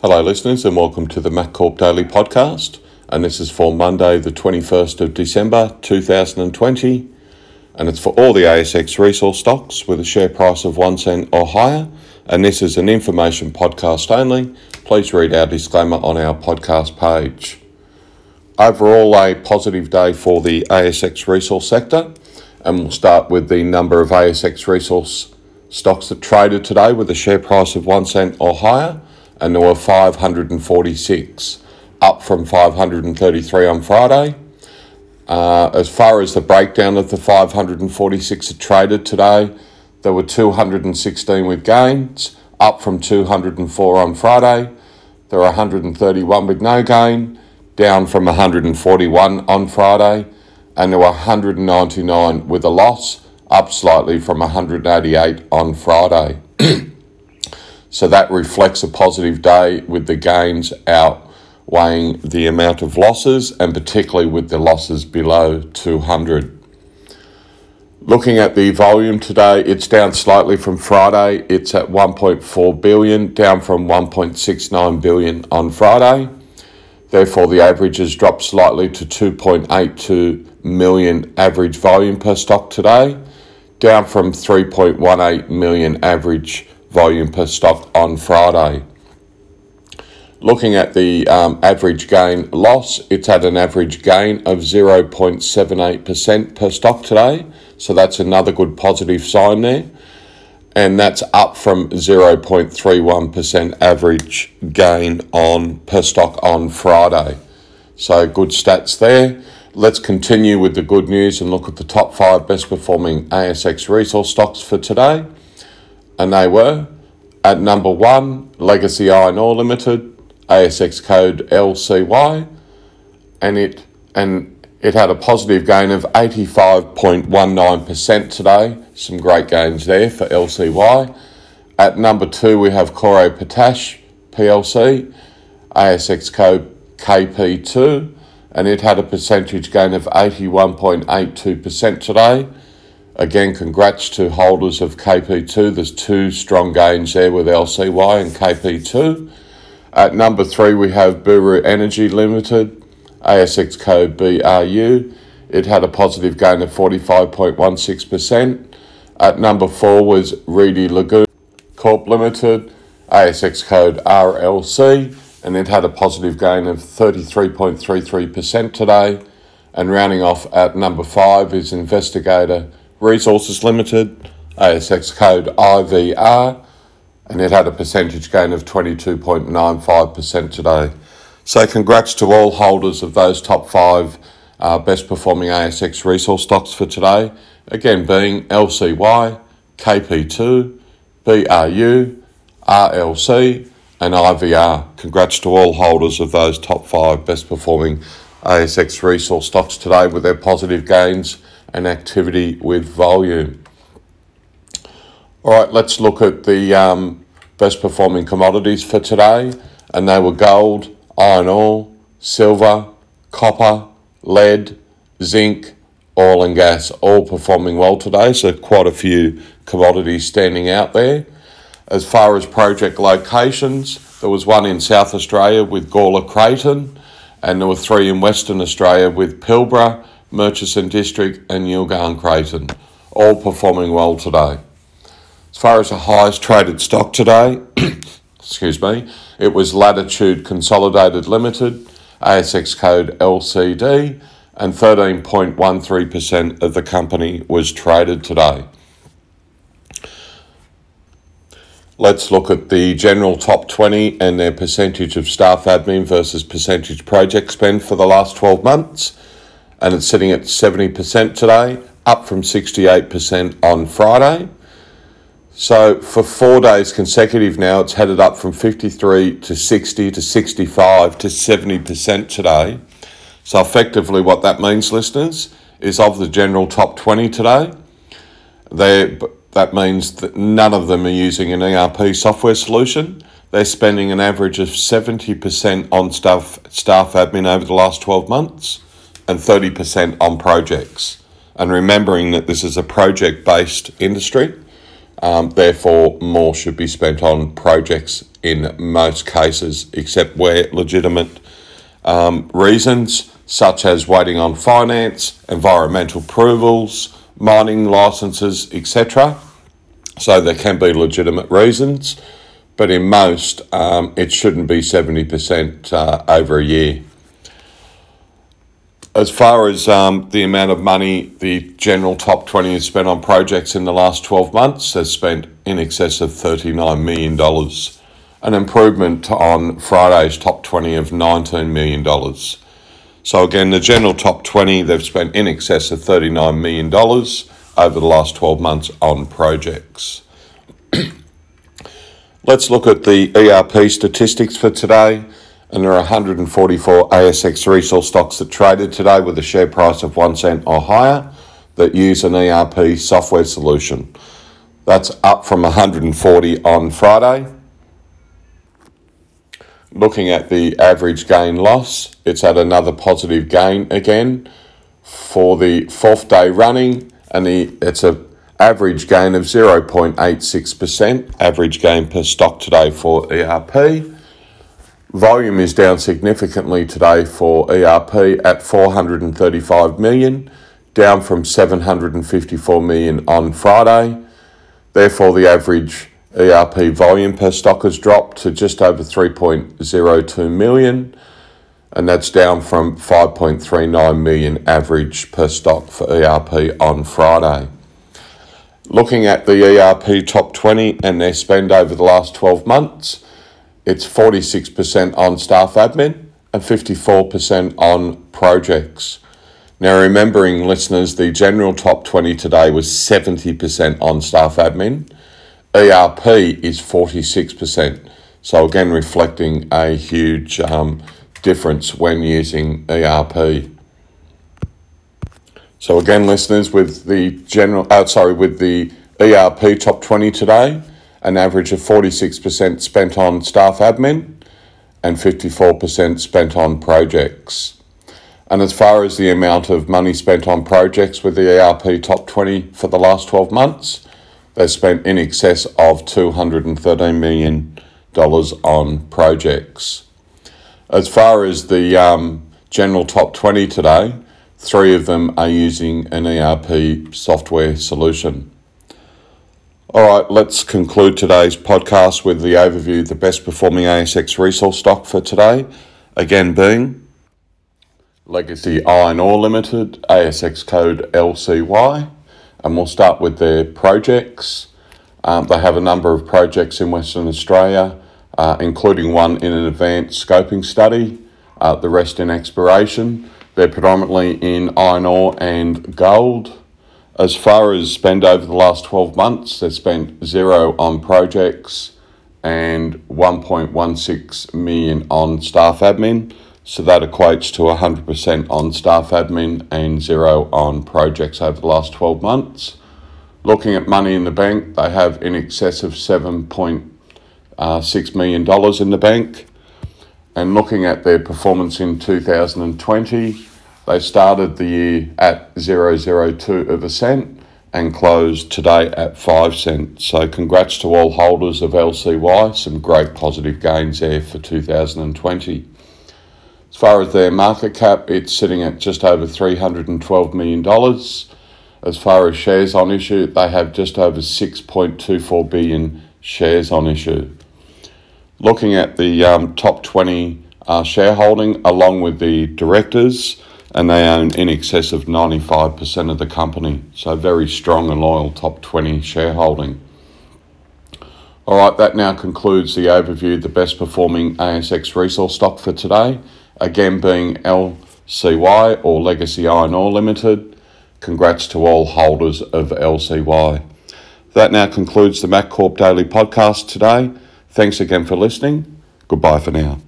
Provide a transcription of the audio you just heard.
Hello, listeners, and welcome to the MakCorp Daily Podcast. And this is for Monday, the 21st of December 2020. And it's for all the ASX resource stocks with a share price of one cent or higher. And this is an information podcast only. Please read our disclaimer on our podcast page. Overall, a positive day for the ASX resource sector. And we'll start with the number of ASX resource stocks that traded today with a share price of one cent or higher. And there were 546, up from 533 on Friday. Uh, as far as the breakdown of the 546 that traded today, there were 216 with gains, up from 204 on Friday. There were 131 with no gain, down from 141 on Friday. And there were 199 with a loss, up slightly from 188 on Friday. so that reflects a positive day with the gains out weighing the amount of losses and particularly with the losses below 200. Looking at the volume today, it's down slightly from Friday. It's at 1.4 billion, down from 1.69 billion on Friday. Therefore, the average has dropped slightly to 2.82 million average volume per stock today, down from 3.18 million average volume per stock on Friday. Looking at the um, average gain loss, it's at an average gain of 0.78% per stock today. So that's another good positive sign there. And that's up from 0.31% average gain on per stock on Friday. So good stats there. Let's continue with the good news and look at the top five best performing ASX resource stocks for today. And they were at number one, Legacy Iron Ore Limited, ASX code LCY, and it and it had a positive gain of 85.19% today. Some great gains there for LCY. At number two, we have Kore Potash PLC, ASX code KP2, and it had a percentage gain of 81.82% today. Again, congrats to holders of KP2. There's two strong gains there with LCY and KP2. At number three, we have Buru Energy Limited, ASX code BRU. It had a positive gain of 45.16%. At number four was Reedy Lagoon Corp Limited, ASX code RLC, and it had a positive gain of 33.33% today. And rounding off at number five is Investigator Resources Limited, ASX code IVR and it had a percentage gain of 22.95% today. So, congrats to all holders of those top five uh, best performing ASX resource stocks for today. Again, being LCY, KP2, BRU, RLC, and IVR. Congrats to all holders of those top five best performing ASX resource stocks today with their positive gains and activity with volume. All right, let's look at the um, best performing commodities for today, and they were gold, iron ore, silver, copper, lead, zinc, oil and gas, all performing well today. So, quite a few commodities standing out there. As far as project locations, there was one in South Australia with Gawler Craton, and there were three in Western Australia with Pilbara, Murchison District, and Yilgarn Craton, all performing well today. As far as the highest traded stock today, excuse me, it was Latitude Consolidated Limited, ASX code LCD, and 13.13% of the company was traded today. Let's look at the general top 20 and their percentage of staff admin versus percentage project spend for the last 12 months. And it's sitting at 70% today, up from 68% on Friday. So for four days consecutive now, it's headed up from 53 to 60 to 65 to 70% today. So effectively, what that means, listeners, is of the general top 20 today, they, that means that none of them are using an ERP software solution. They're spending an average of 70% on staff, staff admin over the last 12 months and 30% on projects. And remembering that this is a project based industry Um, therefore, more should be spent on projects in most cases, except where legitimate um, reasons, such as waiting on finance, environmental approvals, mining licenses, etc. So there can be legitimate reasons, but in most, um, it shouldn't be 70% uh, over a year. As far as um, the amount of money the general top 20 has spent on projects in the last 12 months, has spent in excess of $39 million, an improvement on Friday's top 20 of $19 million. So, again, the general top 20, they've spent in excess of $39 million over the last 12 months on projects. Let's look at the ERP statistics for today and there are 144 ASX resource stocks that traded today with a share price of one cent or higher that use an ERP software solution. That's up from 140 on Friday. Looking at the average gain loss, it's at another positive gain again for the fourth day running, and the, it's a average gain of 0.86%, average gain per stock today for ERP. Volume is down significantly today for ERP at 435 million, down from 754 million on Friday. Therefore, the average ERP volume per stock has dropped to just over 3.02 million, and that's down from 5.39 million average per stock for ERP on Friday. Looking at the ERP top 20 and their spend over the last 12 months, it's 46% on staff admin and 54% on projects. Now, remembering listeners, the general top 20 today was 70% on staff admin. ERP is 46%. So, again, reflecting a huge um, difference when using ERP. So, again, listeners, with the general, uh, sorry, with the ERP top 20 today, an average of 46% spent on staff admin and 54% spent on projects. And as far as the amount of money spent on projects with the ERP top 20 for the last 12 months, they've spent in excess of $213 million on projects. As far as the um, general top 20 today, three of them are using an ERP software solution. All right, let's conclude today's podcast with the overview of the best performing ASX resource stock for today. Again, being Legacy Iron Ore Limited, ASX code LCY. And we'll start with their projects. Um, they have a number of projects in Western Australia, uh, including one in an advanced scoping study, uh, the rest in exploration. They're predominantly in iron ore and gold. As far as spend over the last 12 months, they've spent zero on projects and 1.16 million on staff admin. So that equates to 100% on staff admin and zero on projects over the last 12 months. Looking at money in the bank, they have in excess of $7.6 uh, million in the bank. And looking at their performance in 2020, they started the year at 002 of a cent and closed today at 5 cents. So, congrats to all holders of LCY. Some great positive gains there for 2020. As far as their market cap, it's sitting at just over $312 million. As far as shares on issue, they have just over 6.24 billion shares on issue. Looking at the um, top 20 uh, shareholding along with the directors, and they own in excess of 95% of the company. So, very strong and loyal top 20 shareholding. All right, that now concludes the overview of the best performing ASX resource stock for today, again being LCY or Legacy Iron Ore Limited. Congrats to all holders of LCY. That now concludes the MakCorp Daily Podcast today. Thanks again for listening. Goodbye for now.